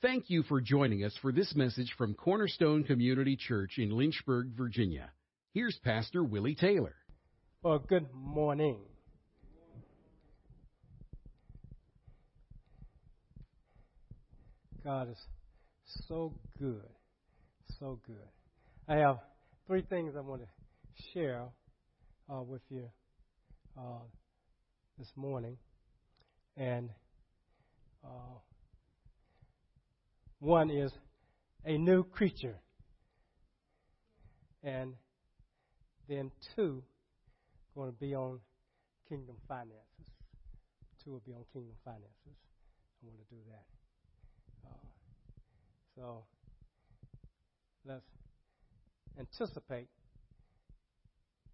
Thank you for joining us for this message from Cornerstone Community Church in Lynchburg, Virginia. Here's Pastor Willie Taylor. Well, good morning. God is so good, so good. I have three things I want to share uh, with you uh, this morning, and uh, one is a new creature, and then two going to be on kingdom finances. Two will be on kingdom finances. I want to do that. Uh, so let's anticipate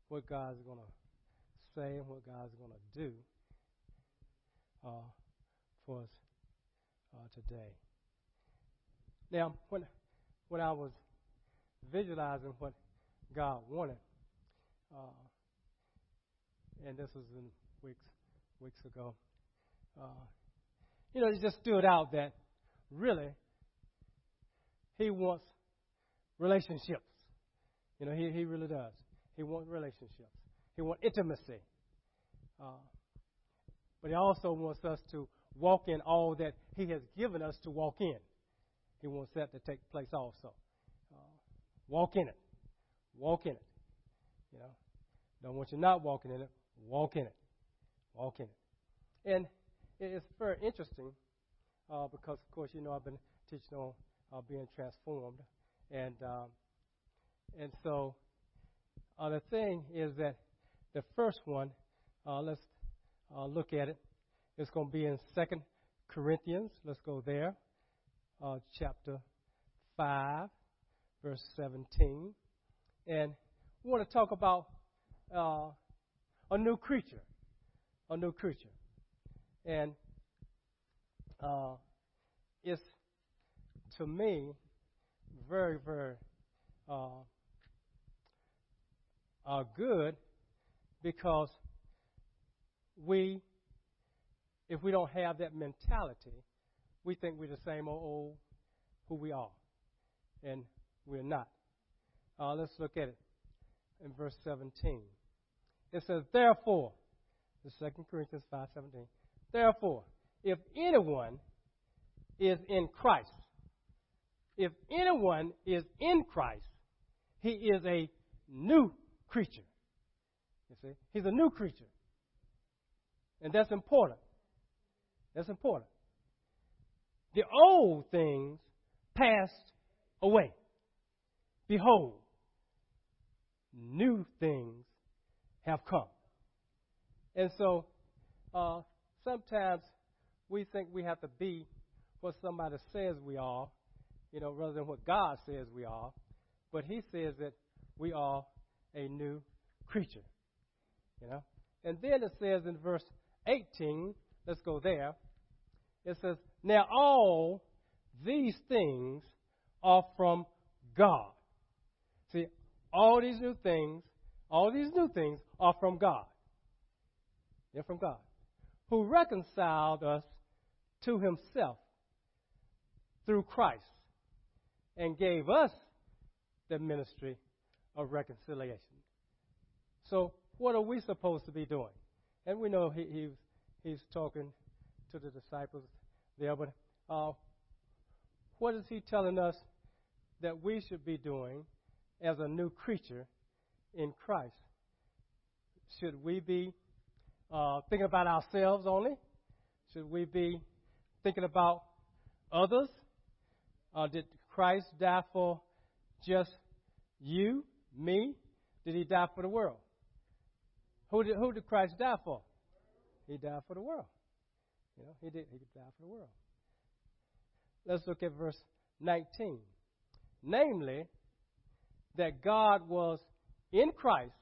what God's going to say and what God's going to do uh, for us uh, today. Now, when when I was visualizing what God wanted, uh, and this was in weeks weeks ago, uh, you know, it just stood out that really He wants relationships. You know, He He really does. He wants relationships. He wants intimacy. Uh, but He also wants us to walk in all that He has given us to walk in. He wants that to take place also. Uh, walk in it. Walk in it. You know, don't want you not walking in it. Walk in it. Walk in it. And it's very interesting uh, because, of course, you know I've been teaching on uh, being transformed, and um, and so uh, the thing is that the first one, uh, let's uh, look at it. It's going to be in Second Corinthians. Let's go there uh, chapter 5, verse 17. And we want to talk about uh, a new creature. A new creature. And uh, it's, to me, very, very uh, uh, good because we, if we don't have that mentality, we think we're the same old, old who we are, and we're not. Uh, let's look at it in verse 17. It says, Therefore, the 2 Corinthians 5:17. Therefore, if anyone is in Christ, if anyone is in Christ, he is a new creature. You see, he's a new creature, and that's important. That's important the old things passed away. Behold, new things have come. And so uh, sometimes we think we have to be what somebody says we are, you know, rather than what God says we are. But He says that we are a new creature, you know. And then it says in verse 18, let's go there. It says, Now all these things are from God. See, all these new things, all these new things are from God. They're from God. Who reconciled us to himself through Christ and gave us the ministry of reconciliation. So, what are we supposed to be doing? And we know he, he he's talking to the disciples there, but uh, what is he telling us that we should be doing as a new creature in Christ? Should we be uh, thinking about ourselves only? Should we be thinking about others? Uh, did Christ die for just you, me? Did he die for the world? Who did, who did Christ die for? He died for the world. You know, he did. He died for the world. Let's look at verse 19. Namely, that God was in Christ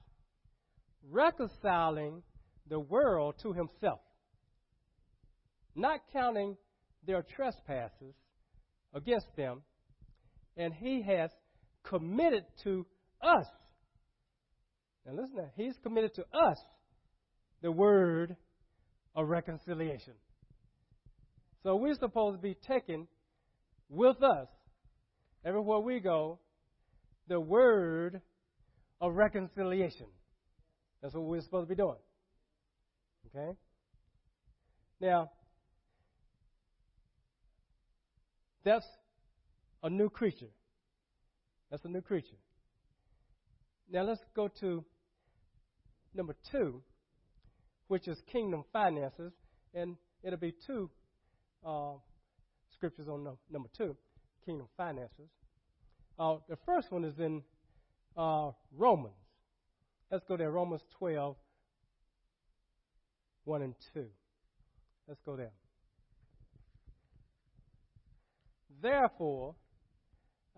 reconciling the world to himself, not counting their trespasses against them, and he has committed to us. Now listen, he's committed to us the word of reconciliation. So we're supposed to be taking with us everywhere we go the word of reconciliation. That's what we're supposed to be doing. Okay? Now, that's a new creature. That's a new creature. Now let's go to number two, which is kingdom finances, and it'll be two uh, scriptures on no, number two, kingdom finances. Uh, the first one is in uh, Romans. Let's go there, Romans 12, 1 and 2. Let's go there. Therefore,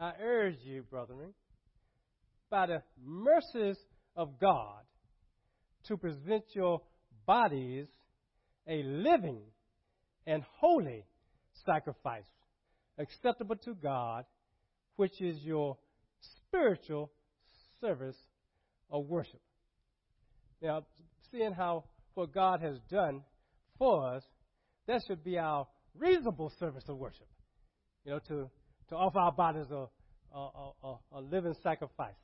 I urge you, brethren, by the mercies of God, to present your bodies a living and holy sacrifice, acceptable to God, which is your spiritual service of worship. Now, seeing how what God has done for us, that should be our reasonable service of worship. You know, to, to offer our bodies a, a, a, a living sacrifice,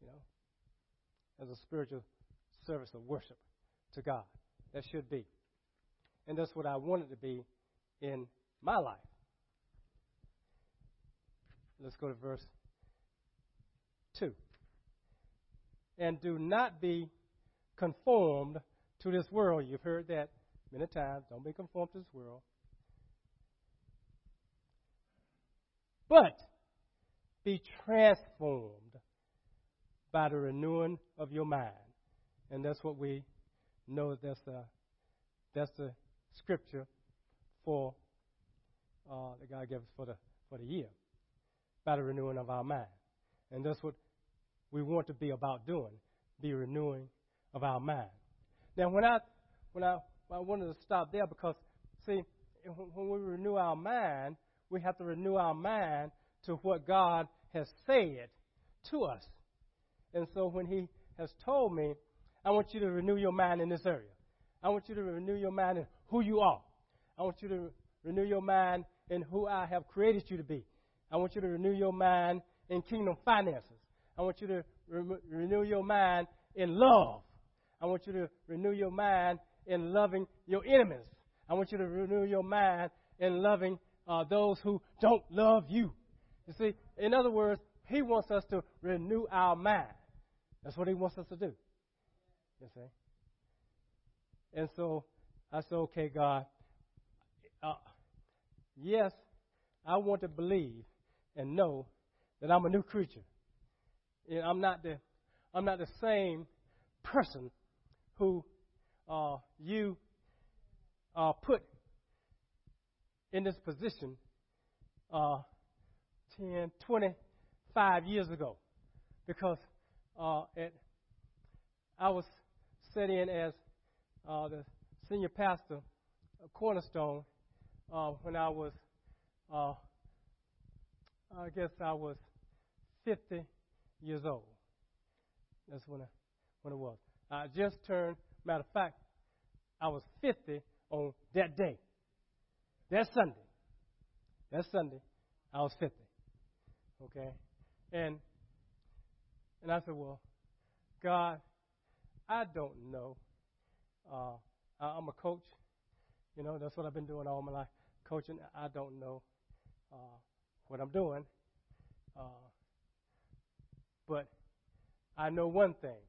you know, as a spiritual service of worship to God. That should be. And that's what I want it to be in my life. Let's go to verse 2. And do not be conformed to this world. You've heard that many times. Don't be conformed to this world. But be transformed by the renewing of your mind. And that's what we know that's the, that's the scripture for uh, that God gave us for the, for the year by the renewing of our mind. And that's what we want to be about doing, be renewing of our mind. Now, when I, when I, I wanted to stop there because, see, when we renew our mind, we have to renew our mind to what God has said to us. And so when He has told me, I want you to renew your mind in this area. I want you to renew your mind in who you are. I want you to renew your mind in who I have created you to be. I want you to renew your mind in kingdom finances. I want you to re- renew your mind in love. I want you to renew your mind in loving your enemies. I want you to renew your mind in loving uh, those who don't love you. You see, in other words, He wants us to renew our mind. That's what He wants us to do. You see? And so I said, okay, God, uh, yes, I want to believe and know that I'm a new creature. And I'm not the, I'm not the same person who uh, you uh, put in this position uh, 10, 25 years ago. Because uh, at, I was set in as uh, the senior pastor of Cornerstone uh, when I was, uh, I guess I was 50 years old. That's when, I, when it was. I just turned, matter of fact, I was 50 on that day. That Sunday. That Sunday, I was 50. Okay? And and I said, Well, God, I don't know. Uh, I'm a coach. You know, that's what I've been doing all my life, coaching. I don't know uh, what I'm doing. Uh, but I know one thing.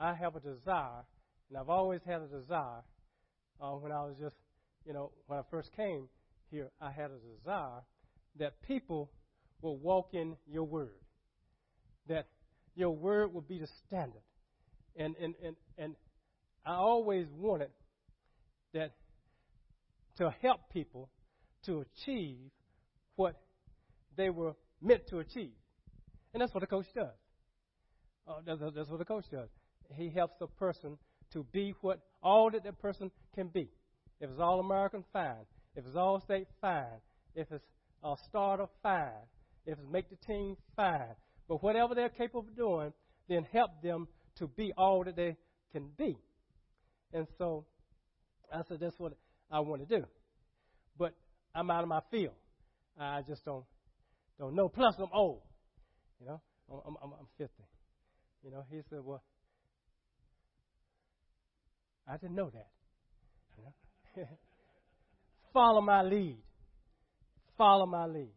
I have a desire, and I've always had a desire. Uh, when I was just, you know, when I first came here, I had a desire that people will walk in your word. That your word will be the standard. And, and, and, and I always wanted that to help people to achieve what they were meant to achieve. And that's what a coach does. Uh, that's, that's what a coach does. He helps a person to be what all that that person can be. If it's all American, fine. If it's all state, fine. If it's a starter, fine. If it's make the team, fine. But whatever they're capable of doing, then help them to be all that they can be. And so I said, that's what I want to do. But I'm out of my field. I just don't don't know. Plus, I'm old. You know, I'm I'm, I'm 50. You know, he said, well, I didn't know that. You know? follow my lead. Follow my lead.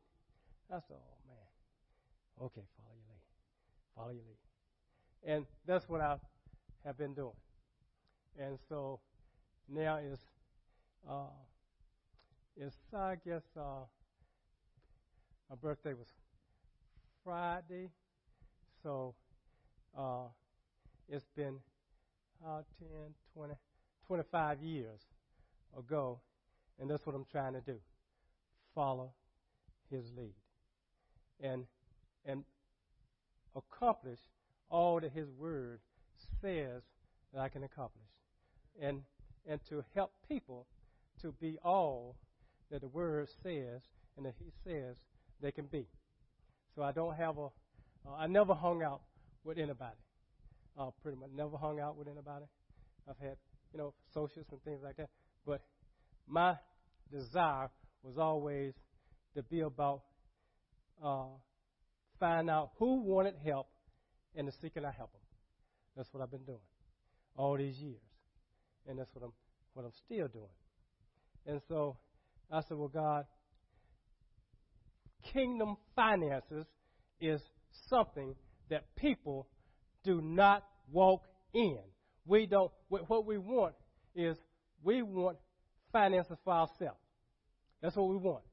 Said, oh man. Okay, follow your lead. Follow your lead. And that's what I have been doing. And so now is uh, it's I guess uh, my birthday was Friday, so uh, it's been uh, 10, 20, 25 years ago, and that's what I'm trying to do: follow His lead, and and accomplish all that His Word says that I can accomplish, and and to help people to be all that the Word says and that He says they can be. So I don't have a, uh, I never hung out with anybody. Uh, pretty much never hung out with anybody. I've had, you know, socials and things like that. But my desire was always to be about uh, find out who wanted help and to seek and I help them. That's what I've been doing all these years, and that's what I'm what I'm still doing. And so I said, well, God, kingdom finances is something that people do not walk in. We don't, what we want is we want finances for ourselves. That's what we want.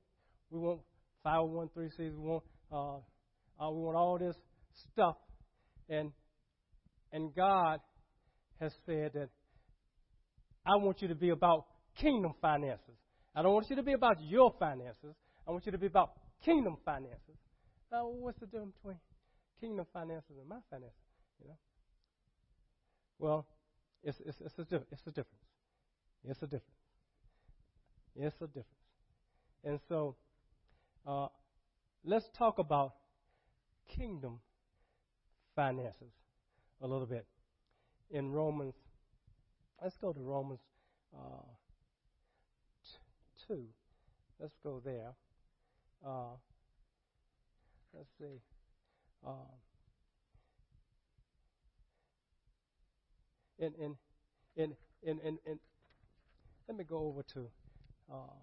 We want 501c. We want, uh, uh, we want all this stuff. And, and God has said that I want you to be about kingdom finances. I don't want you to be about your finances. I want you to be about kingdom finances. Now, what's the difference between kingdom finances and my finances? You know. Well, it's it's it's a it's a difference. It's a difference. It's a difference. And so, uh, let's talk about kingdom finances a little bit in Romans. Let's go to Romans uh, 2. Let's go there. Uh, let's see. Um, in, in, in, in, in, let me go over to. Uh,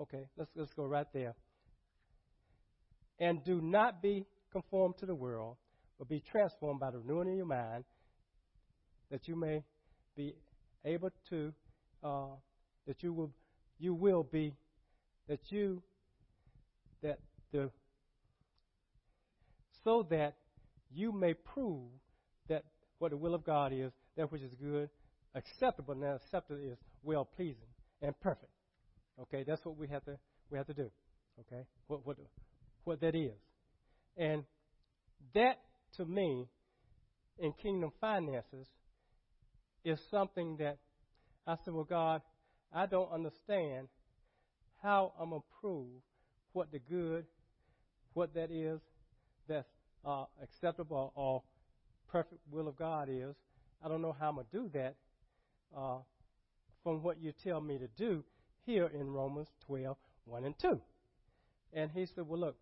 okay, let's let's go right there. And do not be conformed to the world, but be transformed by the renewing of your mind, that you may be able to uh, that you will you will be that you that the so that you may prove that what the will of God is, that which is good, acceptable, and acceptable is well pleasing and perfect. Okay, that's what we have to we have to do. Okay, what what what that is, and that to me, in kingdom finances, is something that I said, well, God, I don't understand how I'm to prove what the good, what that is that's uh, acceptable or perfect will of God is. I don't know how I'm going to do that uh, from what you tell me to do here in Romans 12, 1 and 2. And he said, well, look,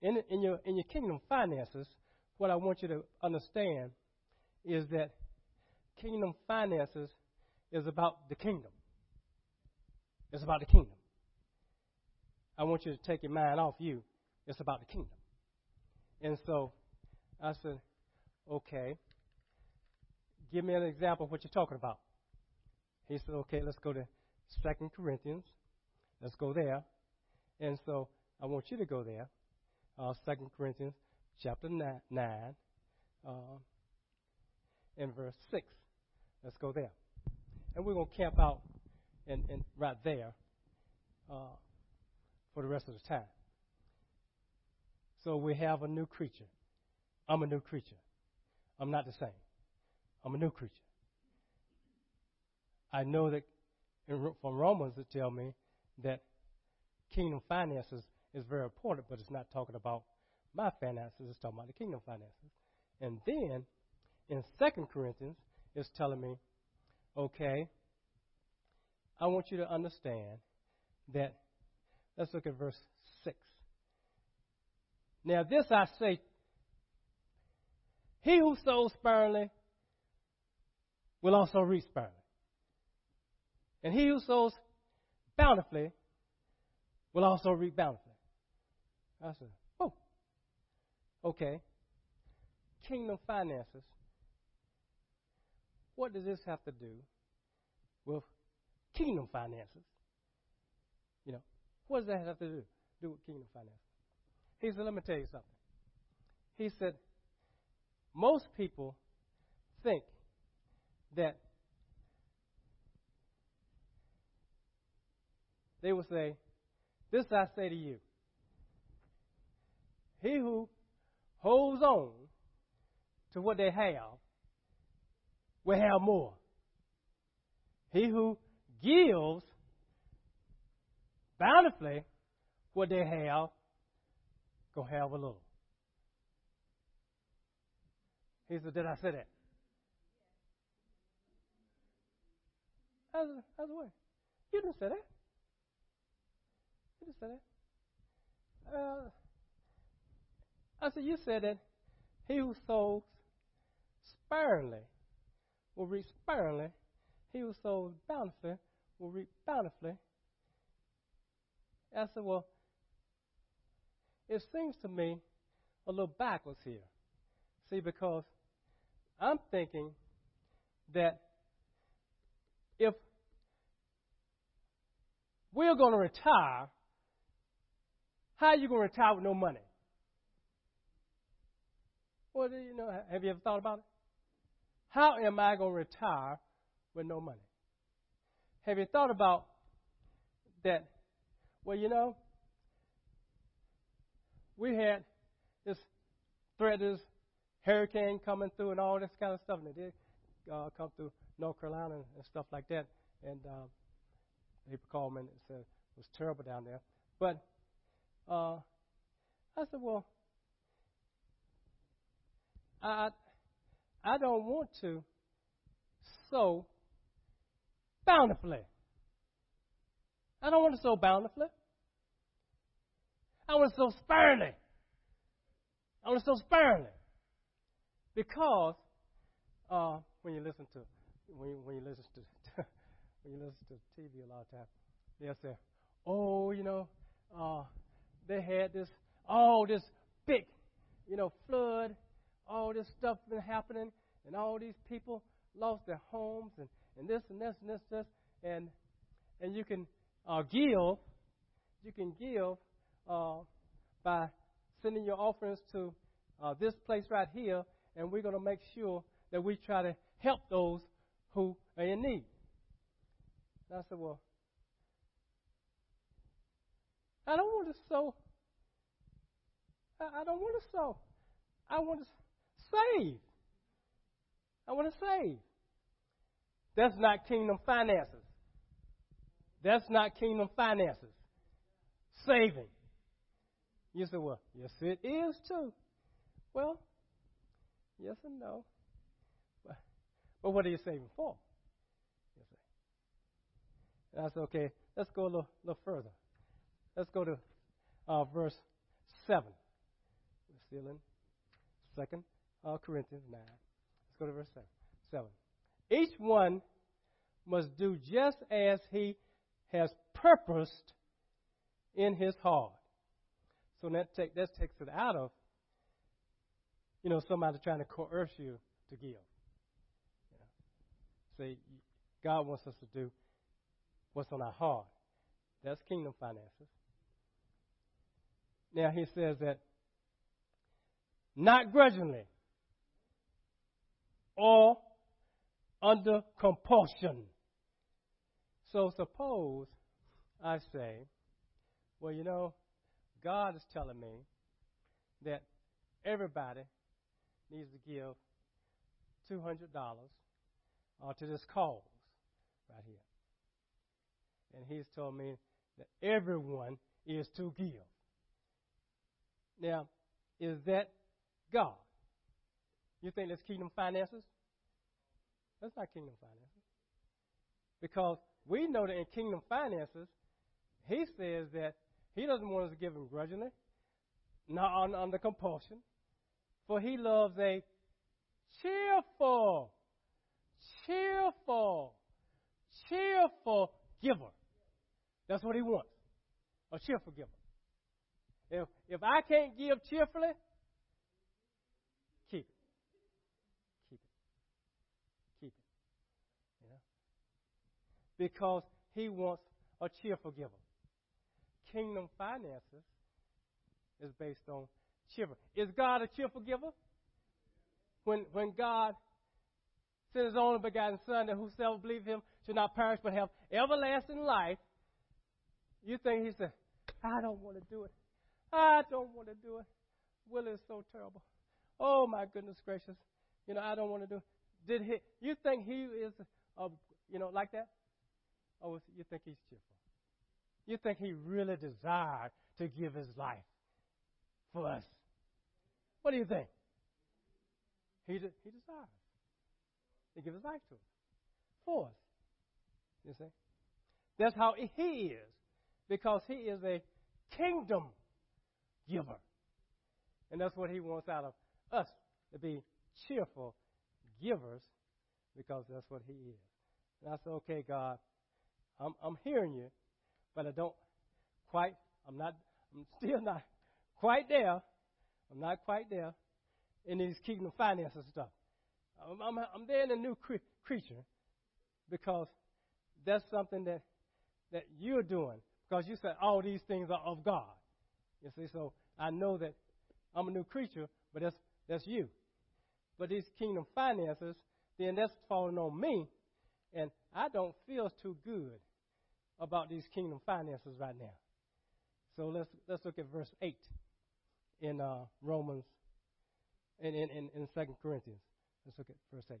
in, in, your, in your kingdom finances, what I want you to understand is that kingdom finances is about the kingdom. It's about the kingdom. I want you to take your mind off you. It's about the kingdom. And so I said, okay, give me an example of what you're talking about. He said, okay, let's go to Second Corinthians. Let's go there. And so I want you to go there. Uh, Second Corinthians chapter 9, nine uh, and verse 6. Let's go there. And we're going to camp out and, and right there uh, for the rest of the time. So we have a new creature. I'm a new creature. I'm not the same. I'm a new creature. I know that in, from Romans it tell me that kingdom finances is very important, but it's not talking about my finances. It's talking about the kingdom finances. And then in Second Corinthians, it's telling me, okay, I want you to understand that. Let's look at verse 6. Now, this I say He who sows sparingly will also reap sparingly. And he who sows bountifully will also reap bountifully. I said, oh, okay. Kingdom finances. What does this have to do with kingdom finances? You know, what does that have to do, do with kingdom finances? He said, let me tell you something. He said, most people think that they will say, This I say to you. He who holds on to what they have will have more. He who gives bountifully what they have gonna have a little. He said, Did I say that? How's, how's the way? You didn't say that. You didn't say that. Uh, I said, You said that he who sows sparingly will reap sparingly. He who sows bountifully will reap bountifully. I said, Well, it seems to me a little backwards here. See, because I'm thinking that if we're going to retire, how are you going to retire with no money? Well, you know, have you ever thought about it? How am I going to retire with no money? Have you thought about that? Well, you know, we had this threat, this hurricane coming through, and all this kind of stuff, and it did uh, come through North Carolina and, and stuff like that. And uh, people called me and said it was terrible down there. But uh, I said, well, I I don't want to sow bountifully. I don't want to sow bountifully. I want to sow sparingly. I want to sow sparingly. Because uh, when you listen to when you, when you listen to when you listen to TV a lot of times, they'll say, "Oh, you know, uh, they had this, oh this big, you know, flood, all this stuff been happening, and all these people lost their homes, and, and this and this and this and this, and and you can uh, give, you can give uh, by sending your offerings to uh, this place right here, and we're going to make sure that we try to help those who are in need. And I said, Well, I don't want to sow. I don't want to sow. I want to save. I want to save. That's not kingdom finances. That's not kingdom finances. Saving. You say, well, yes, it is too. Well, yes and no. But, but what are you saving for? And I said, okay, let's go a little, little further. Let's go to uh, verse 7. We're still in 2nd uh, Corinthians 9. Let's go to verse 7. 7. Each one must do just as he has purposed in his heart. So that, take, that takes it out of you know, somebody trying to coerce you to give. Know. See, God wants us to do what's on our heart. That's kingdom finances. Now he says that not grudgingly or under compulsion. So suppose I say, well, you know, God is telling me that everybody needs to give $200 uh, to this cause right here. And he's told me that everyone is to give. Now, is that God? You think that's kingdom finances? That's not kingdom finances. Because we know that in kingdom finances, he says that he doesn't want us to give him grudgingly, not under compulsion, for he loves a cheerful, cheerful, cheerful giver. That's what he wants. A cheerful giver. If if I can't give cheerfully, keep it. Keep it. Keep it. You know? Because he wants a cheerful giver. Kingdom finances is based on cheerful. Is God a cheerful giver? When when God sent his only begotten Son that whosoever believes him should not perish but have everlasting life, you think he said, I don't want to do it. I don't want to do it. Will is so terrible. Oh my goodness gracious. You know, I don't want to do it. Did he you think he is uh, you know, like that? Oh, or you think he's cheerful? You think he really desired to give his life for us? What do you think? He, de- he desires to give his life to us for us. You see? That's how he is, because he is a kingdom giver. And that's what he wants out of us to be cheerful givers, because that's what he is. And I said, okay, God, I'm, I'm hearing you, but I don't quite, I'm not, I'm still not quite there. I'm not quite there in these kingdom finances stuff. I'm, I'm, I'm there in a new cre- creature because that's something that, that you're doing. Because you said all these things are of God. You see, so I know that I'm a new creature, but that's, that's you. But these kingdom finances, then that's falling on me, and I don't feel too good about these kingdom finances right now. So let's let's look at verse eight in uh, Romans and in, in, in 2 Corinthians. Let's look at verse 8.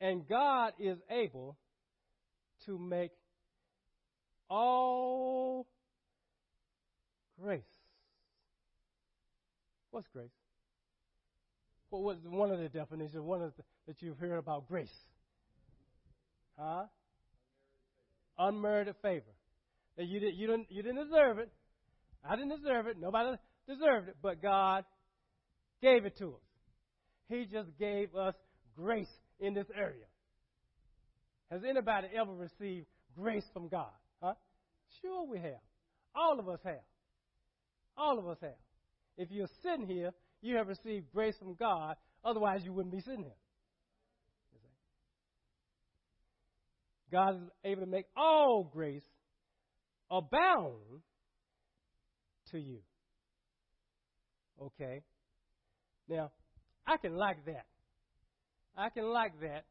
And God is able to make all grace. What's grace? What was one of the definitions, one of the, that you've heard about grace? Huh? Unmerited favor. That you, did, you, didn't, you didn't deserve it. I didn't deserve it. Nobody deserved it, but God gave it to us. He just gave us grace in this area. Has anybody ever received grace from God? Huh? Sure, we have. All of us have. All of us have. If you're sitting here, you have received grace from God. Otherwise, you wouldn't be sitting here. God is able to make all grace abound to you. Okay? Now, I can like that. I can like that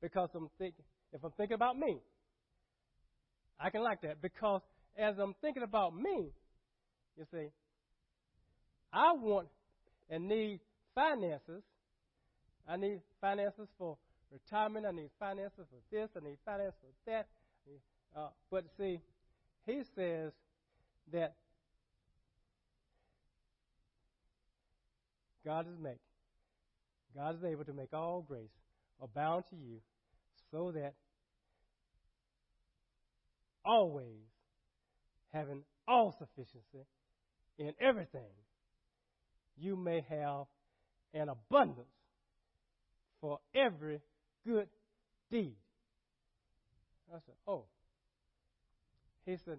because I'm thinking, if I'm thinking about me, I can like that because as I'm thinking about me, you see, I want and need finances. I need finances for retirement. I need finances for this. I need finances for that. Uh, but see, he says that God is make. God is able to make all grace abound to you so that always having all sufficiency in everything, you may have an abundance for every good deed. I said, Oh. He said,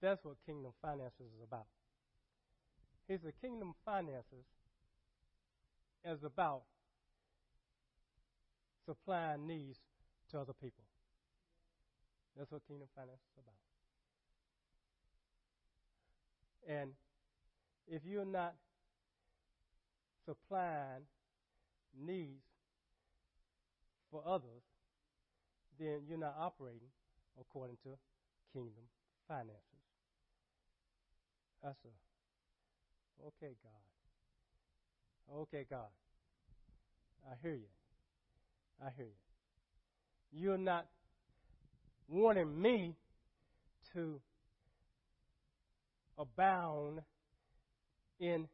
That's what kingdom finances is about. He said, Kingdom finances is about supplying needs to other people. That's what kingdom finance is about. And if you're not supplying needs for others, then you're not operating according to kingdom finances. That's a okay, God. Okay, God. I hear you. I hear you. You're not wanting me to abound in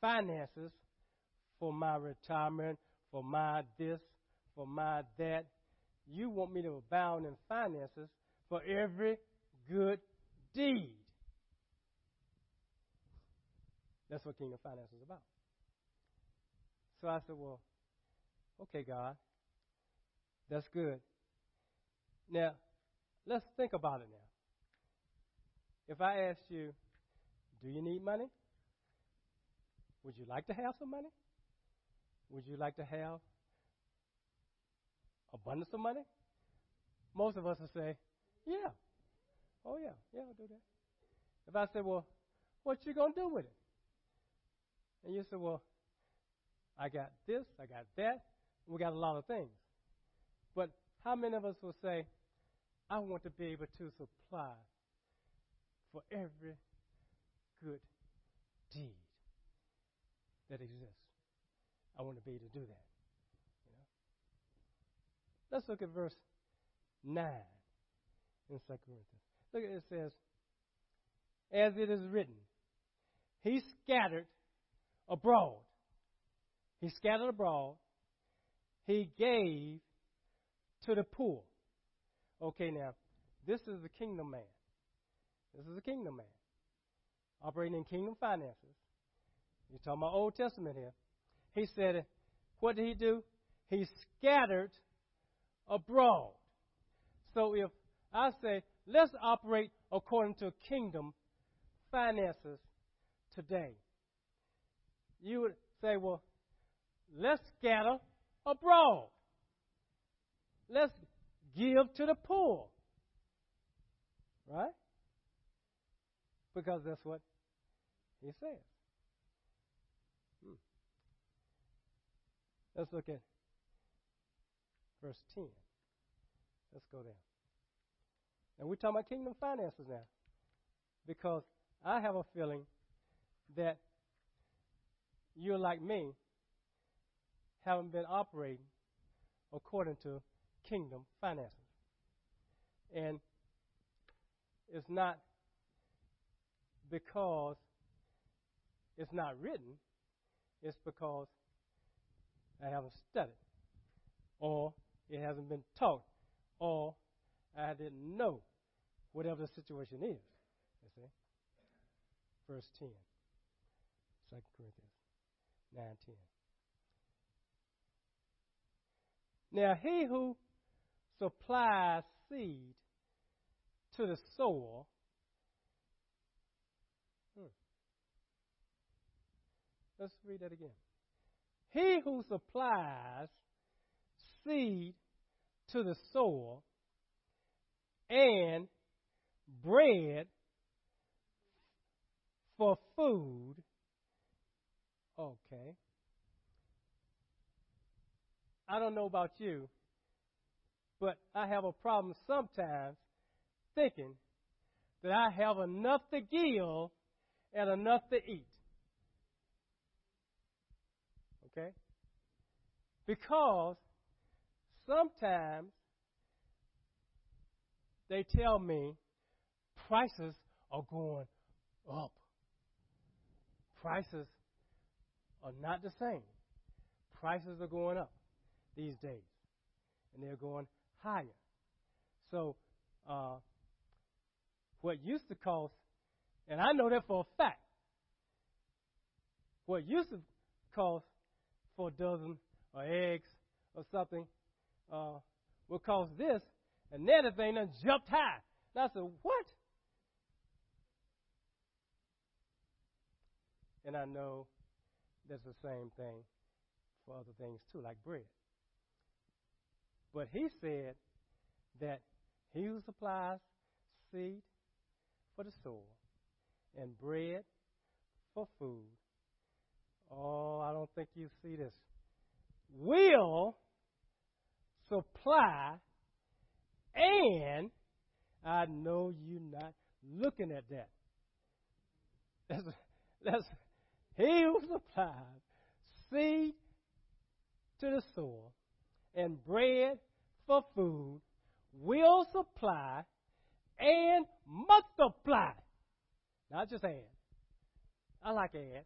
finances for my retirement, for my this, for my that. you want me to abound in finances for every good deed. That's what kingdom finance is about. So I said, Well, okay, God, that's good. Now, let's think about it now. If I asked you, Do you need money? Would you like to have some money? Would you like to have abundance of money? Most of us will say, Yeah. Oh yeah, yeah, I'll do that. If I say, Well, what you gonna do with it? And you say, Well, I got this, I got that, we got a lot of things. But how many of us will say, I want to be able to supply for every good deed that exists? I want to be able to do that. Let's look at verse 9 in 2 Corinthians. Look at it, it says, As it is written, He scattered abroad. He scattered abroad. He gave to the poor. Okay, now, this is the kingdom man. This is a kingdom man operating in kingdom finances. You're talking about Old Testament here. He said, what did he do? He scattered abroad. So if I say, let's operate according to kingdom finances today, you would say, well, let's scatter abroad. Let's give to the poor. Right? Because that's what he says. Hmm. Let's look at verse 10. Let's go there. And we're talking about kingdom finances now. Because I have a feeling that you're like me, haven't been operating according to kingdom finances. And it's not because it's not written, it's because I haven't studied, or it hasn't been taught, or I didn't know whatever the situation is. You see? Verse 10, 2 Corinthians 9 10. Now, he who supplies seed to the sower, hmm. let's read that again. He who supplies seed to the sower and bread for food. Okay. I don't know about you, but I have a problem sometimes thinking that I have enough to give and enough to eat. Okay? Because sometimes they tell me prices are going up. Prices are not the same. Prices are going up these days, and they're going higher. So, uh, what used to cost, and I know that for a fact, what used to cost for a dozen or eggs or something uh, will cost this, and now the thing done jumped high. And I said, what? And I know that's the same thing for other things too, like bread. But he said that he who supplies seed for the soil and bread for food. Oh, I don't think you see this. Will supply and I know you're not looking at that. That's, that's he who supplies seed to the soil and bread for food will supply and multiply. Not just add. I like add.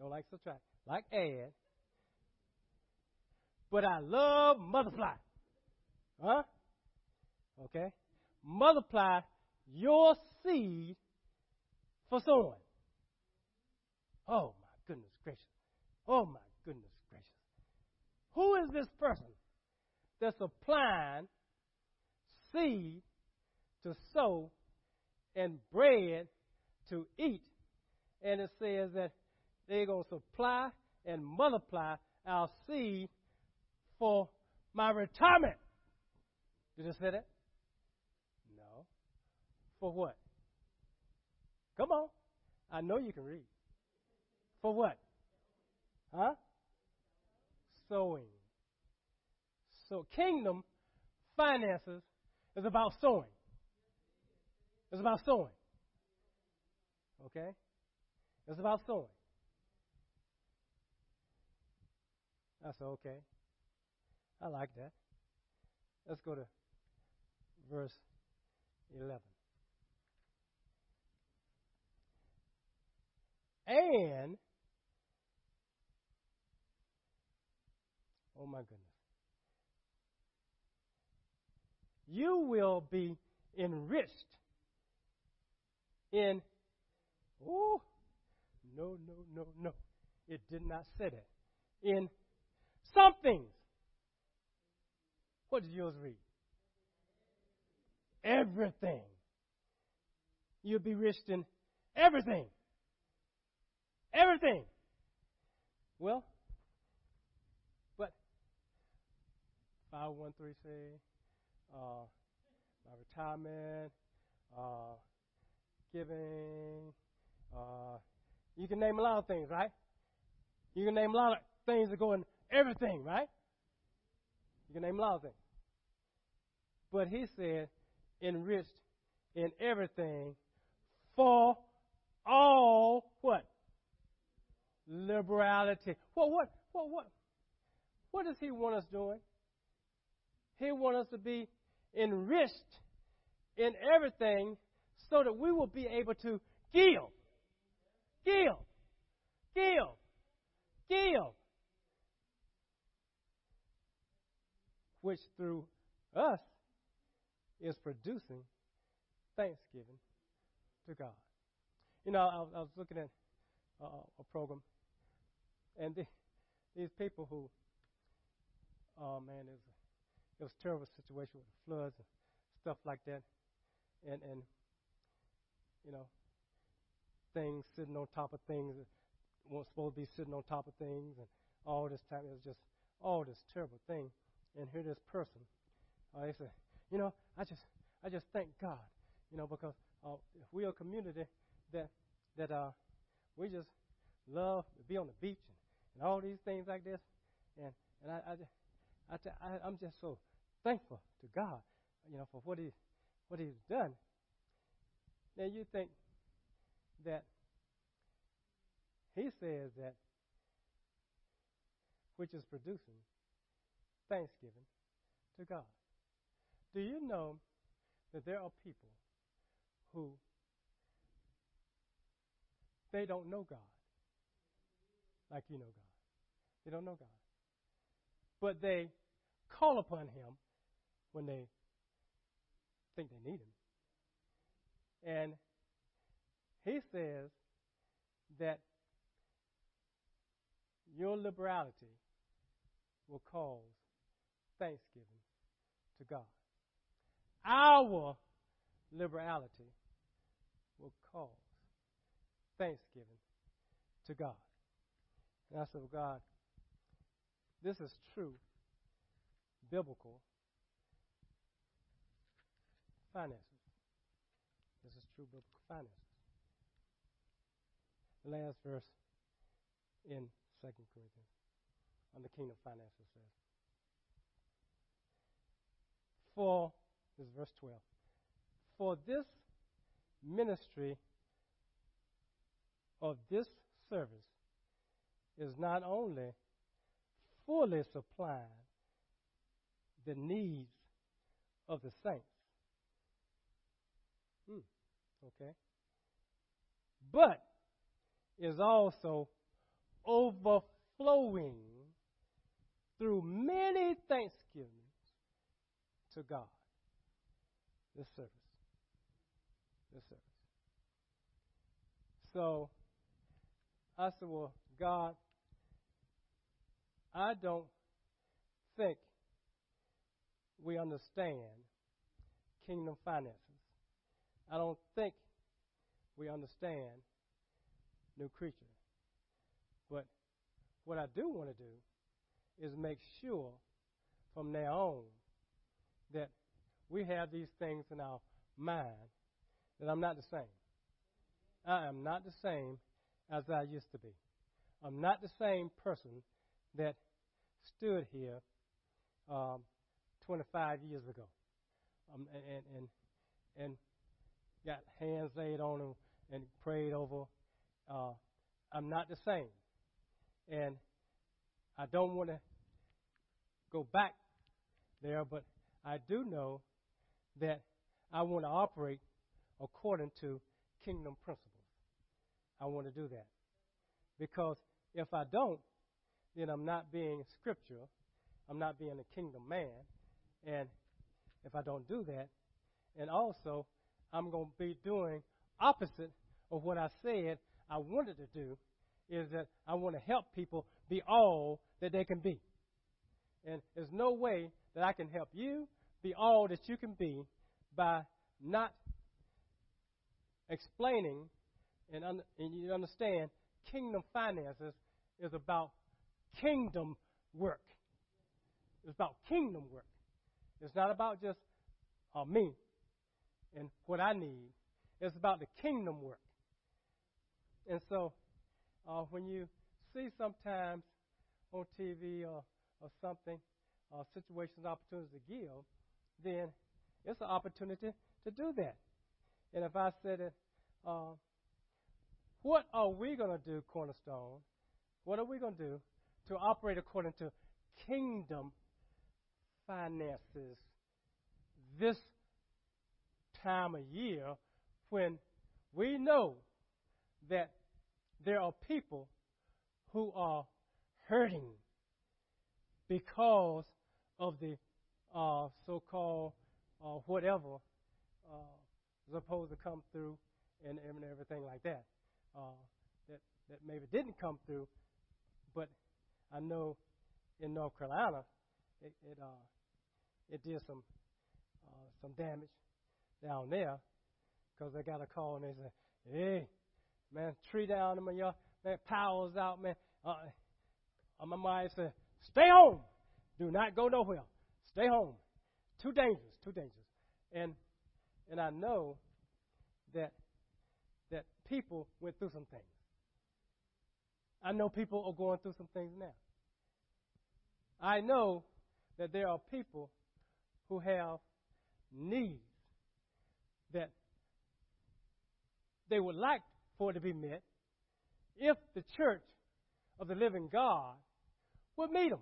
Don't like subtract. Like add. But I love multiply. Huh? Okay? Multiply your seed for sowing. Oh my goodness gracious. Oh my goodness gracious. Who is this person that's applying seed to sow and bread to eat? And it says that they're going to supply and multiply our seed for my retirement. Did it say that? No. For what? Come on. I know you can read. For what? Huh? Sowing. So kingdom finances is about sowing. It's about sowing. Okay? It's about sowing. I said, okay. I like that. Let's go to verse 11. And, oh my goodness, you will be enriched in, oh, no, no, no, no. It did not say that. In some things. What did yours read? Everything. You'll be rich in everything. Everything. Well, but 513 say, uh, my retirement, uh, giving, uh, you can name a lot of things, right? You can name a lot of things that go in everything, right? You can name a lot of things. But he said, enriched in everything for all what? Liberality. Well, what, what, what, what does he want us doing? He wants us to be enriched in everything so that we will be able to give, give, give, give, which through us is producing thanksgiving to God. You know, I, I was looking at uh, a program, and the, these people who, oh man, it was, it was a terrible situation with the floods and stuff like that, and and you know, things sitting on top of things that weren't supposed to be sitting on top of things, and all this time. It was just all this terrible thing and hear this person. Uh, they say, you know, I just, I just thank God, you know, because uh, we are a community that that uh, we just love to be on the beach and, and all these things like this, and and I, I, I, I, I'm just so thankful to God, you know, for what he what He's done. Now you think that He says that which is producing thanksgiving to God. Do you know that there are people who they don't know God like you know God? They don't know God. But they call upon Him when they think they need Him. And He says that your liberality will cause thanksgiving to God. Our liberality will cause thanksgiving to God. And I said, well, God, this is true biblical finances. This is true biblical finances. The last verse in 2 Corinthians on the kingdom of finances says, For, this is verse 12, for this ministry of this service is not only fully supplying the needs of the saints, hmm, okay, but is also overflowing through many thanksgivings to God. This service. This service. So I said, Well, God, I don't think we understand kingdom finances. I don't think we understand new creature. But what I do want to do is make sure from now on that we have these things in our mind that I'm not the same. I am not the same as I used to be. I'm not the same person that stood here um, 25 years ago um, and, and, and got hands laid on them and prayed over. Uh, I'm not the same. And I don't want to go back there, but I do know that I want to operate according to kingdom principles. I want to do that. Because if I don't, then I'm not being scriptural. I'm not being a kingdom man. And if I don't do that, and also I'm going to be doing opposite of what I said I wanted to do, is that I want to help people be all that they can be. And there's no way that I can help you be all that you can be by not explaining and, un- and you understand kingdom finances is about kingdom work. It's about kingdom work. It's not about just uh, me and what I need. It's about the kingdom work. And so, uh, when you see sometimes on TV or, or something, uh, situations, opportunities to give, then it's an opportunity to do that. And if I said it, uh, what are we going to do, Cornerstone? What are we going to do to operate according to kingdom finances this time of year when we know that there are people who are hurting because of the uh, so called uh, whatever uh, supposed to come through and, and everything like that. Uh, that that maybe didn't come through, but I know in North Carolina it it, uh, it did some uh, some damage down there because they got a call and they said, "Hey, man, tree down in my yard, man, power's out, man." Uh, my mind said, "Stay home, do not go nowhere, stay home. Too dangerous, too dangerous." And and I know that that people went through some things. I know people are going through some things now. I know that there are people who have needs that they would like for to be met if the church of the living God would meet them,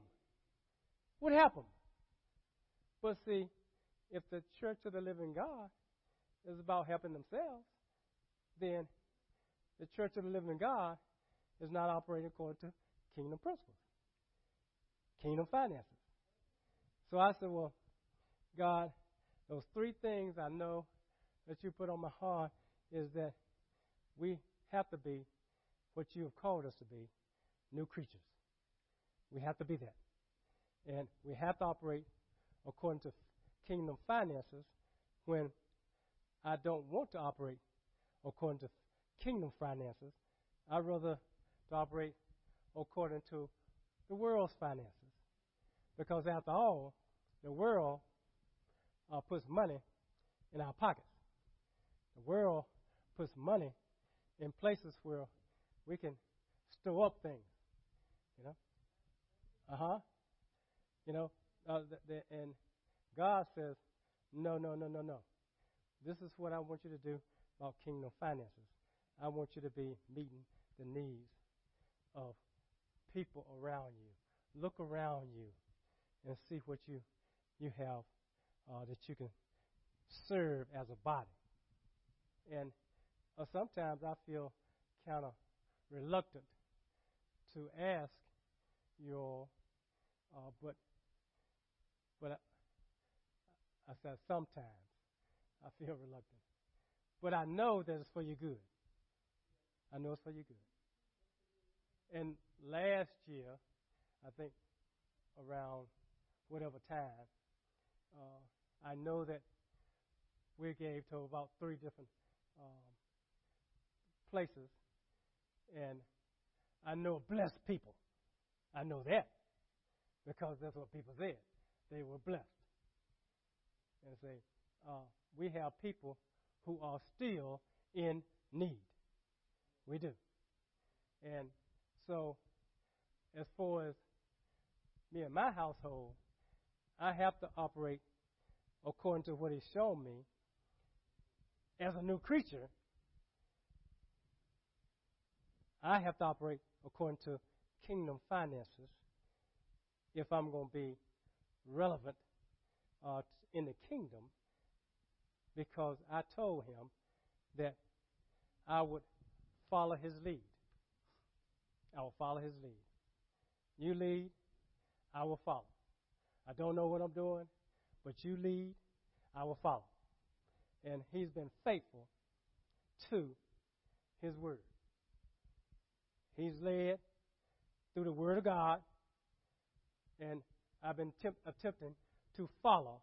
would help them. But see, if the church of the living God is about helping themselves, then the church of the living God is not operating according to kingdom principles, kingdom finances. So I said, Well, God, those three things I know that you put on my heart is that we have to be what you have called us to be new creatures. We have to be that. And we have to operate according to kingdom finances when I don't want to operate according to kingdom finances. I'd rather to operate according to the world's finances. Because after all, the world uh, puts money in our pockets. The world puts money in places where we can store up things. You know? Uh huh. You know, uh, and God says, no, no, no, no, no. This is what I want you to do about kingdom finances. I want you to be meeting the needs of people around you. Look around you and see what you you have uh, that you can serve as a body. And uh, sometimes I feel kind of reluctant to ask your Uh, but but I, I said sometimes I feel reluctant. But I know that it's for your good. I know it's for your good. And last year, I think around whatever time, uh, I know that we gave to about three different um, places, and I know blessed people. I know that because that's what people said. They were blessed. And say, uh, we have people who are still in need. We do. And so, as far as me and my household, I have to operate according to what He's shown me as a new creature. I have to operate according to kingdom finances if I'm going to be relevant uh, in the kingdom because I told him that I would follow his lead. I will follow his lead. You lead, I will follow. I don't know what I'm doing, but you lead, I will follow. And he's been faithful to his word. He's led through the word of God, and I've been temp- attempting to follow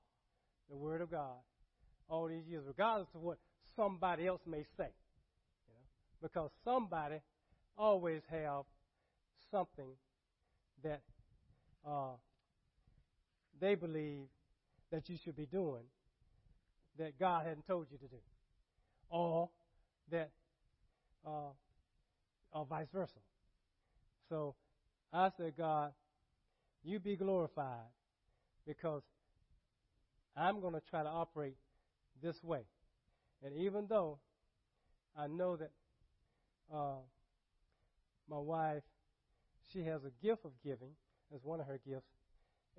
the word of God all these years, regardless of what somebody else may say. You know? Because somebody always have something that uh, they believe that you should be doing that God hadn't told you to do, or that, uh, or vice versa. So I said, God, you be glorified because I'm going to try to operate this way. And even though I know that uh, my wife, she has a gift of giving as one of her gifts,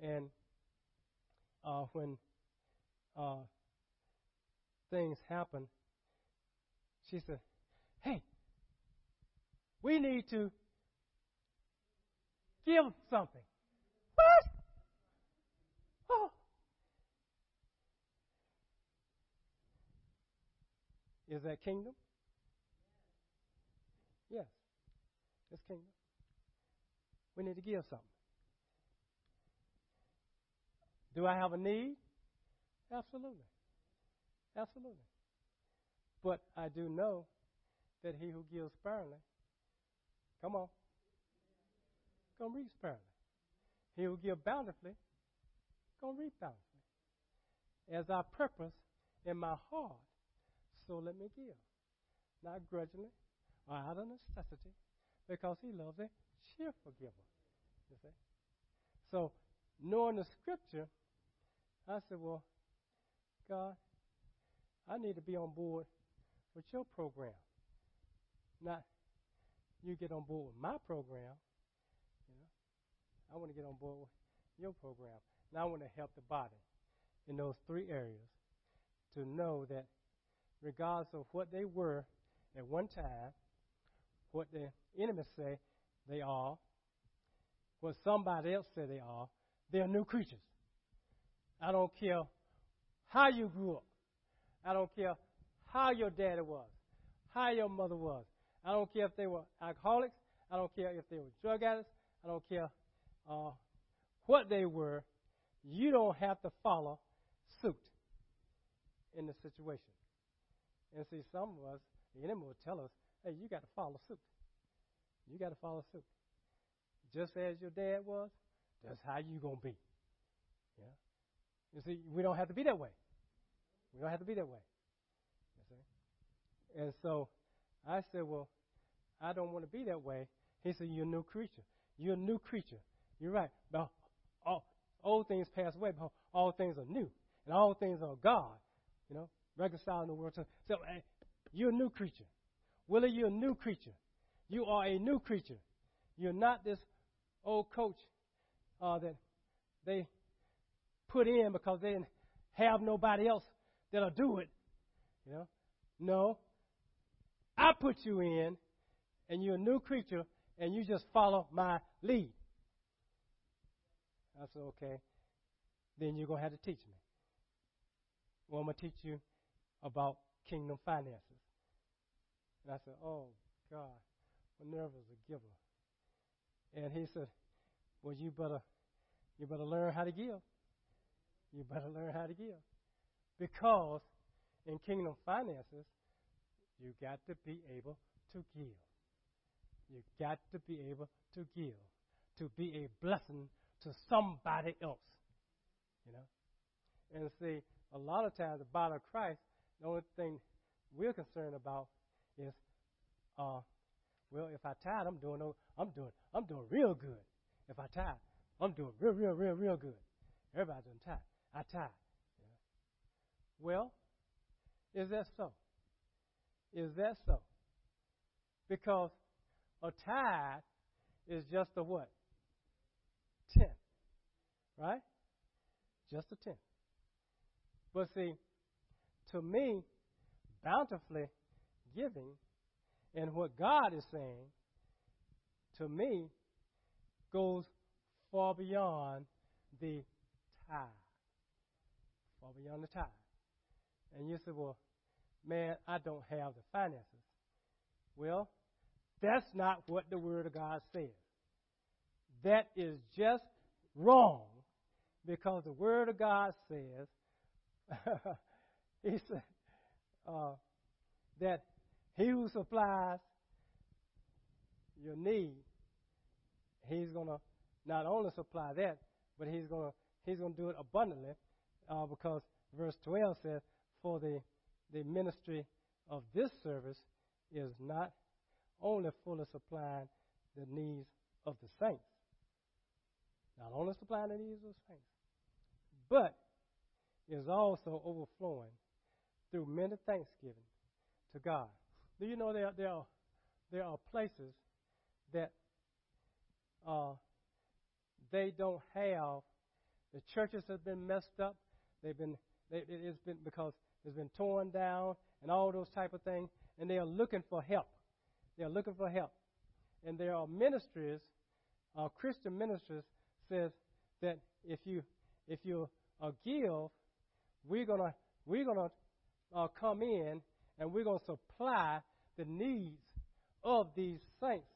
and uh, when uh, things happen, she said, "Hey, we need to give something." What? Oh, Is that kingdom? Yes. It's kingdom. We need to give something. Do I have a need? Absolutely. Absolutely. But I do know that he who gives sparingly, come on, gonna reap sparingly. He who gives bountifully, gonna reap bountifully. As I purpose in my heart so let me give. Not grudgingly or out of necessity, because he loves a cheerful giver. You see? So, knowing the scripture, I said, Well, God, I need to be on board with your program. Not you get on board with my program. I want to get on board with your program. Now I want to help the body in those three areas to know that regardless of what they were at one time, what the enemy say they are, what somebody else say they are, they're new creatures. I don't care how you grew up. I don't care how your daddy was, how your mother was. I don't care if they were alcoholics. I don't care if they were drug addicts. I don't care uh, what they were. You don't have to follow suit in the situation. And see, some of us, the enemy will tell us, hey, you got to follow suit. You got to follow suit. Just as your dad was, that's how you going to be. Yeah. You see, we don't have to be that way. We don't have to be that way. You see? And so I said, well, I don't want to be that way. He said, you're a new creature. You're a new creature. You're right. But all, old things pass away, but all things are new. And all things are God. You know, reconciling the world. So uh, you're a new creature. Willie, you're a new creature. You are a new creature. You're not this old coach uh, that they put in because they didn't have nobody else that'll do it. You know? No. I put you in, and you're a new creature, and you just follow my lead. I said, okay. Then you're going to have to teach me. Well, I'm going to teach you about kingdom finances. And I said, oh, God, Minerva's a giver. And he said, well, you better, you better learn how to give. You better learn how to give. Because in kingdom finances, you got to be able to give. You got to be able to give, to be a blessing to somebody else. You know? And see, a lot of times the body of Christ, the only thing we're concerned about is, uh, well, if I tithe, I'm doing, I'm doing, I'm doing real good. If I tithe, I'm doing real, real, real, real good. Everybody's doing tithe. I tithe. Well, is that so? Is that so? Because a tithe is just a what? Tenth. Right? Just a tenth. But see, to me, bountifully giving and what God is saying, to me, goes far beyond the tithe. Far beyond the tithe. And you say, well, man, I don't have the finances. Well, that's not what the Word of God says. That is just wrong because the Word of God says, He said, uh, that He who supplies your need, He's going to not only supply that, but He's going to He's going to do it abundantly uh, because verse 12 says, For the, the ministry of this service is not only fully supplying the needs of the saints, not only supplying the needs of the saints, but is also overflowing through many thanksgiving to God. Do you know there, there, are, there are places that uh, they don't have, the churches have been messed up. They've been, they, it's been because it's been torn down and all those type of things, and they are looking for help. They're looking for help. And there are ministries, uh, Christian ministries, says that if you if you uh, give, we're gonna we're gonna uh, come in and we're gonna supply the needs of these saints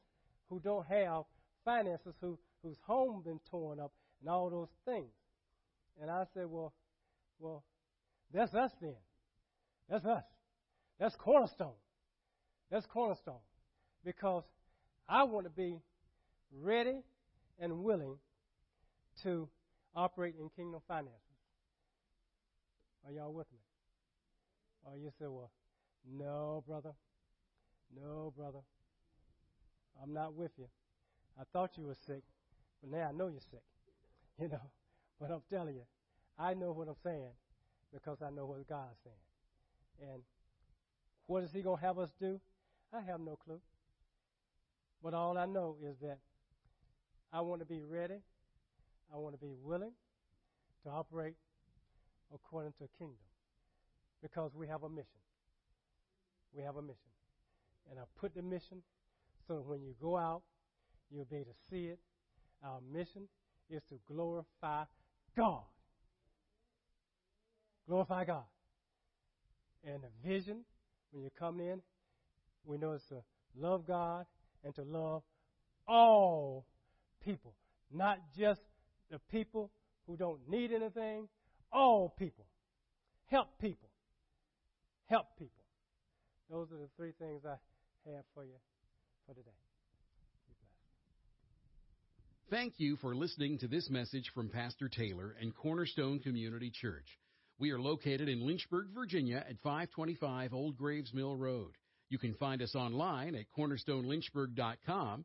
who don't have finances, who whose home been torn up, and all those things. And I said, well, well, that's us then. That's us. That's cornerstone. That's cornerstone because I want to be ready and willing to operate in kingdom finances. Are y'all with me? Or you say, well, no, brother. No, brother. I'm not with you. I thought you were sick, but now I know you're sick. You know, but I'm telling you, I know what I'm saying because I know what God's saying. And what is He going to have us do? I have no clue. But all I know is that I want to be ready. I want to be willing to operate according to a kingdom because we have a mission. We have a mission. And I put the mission so that when you go out, you'll be able to see it. Our mission is to glorify God. Glorify God. And the vision, when you come in, we know it's to love God and to love all people, not just the people who don't need anything, all people. Help people. Help people. Those are the three things I have for you for today. Thank you for listening to this message from Pastor Taylor and Cornerstone Community Church. We are located in Lynchburg, Virginia at 525 Old Graves Mill Road. You can find us online at cornerstonelynchburg.com,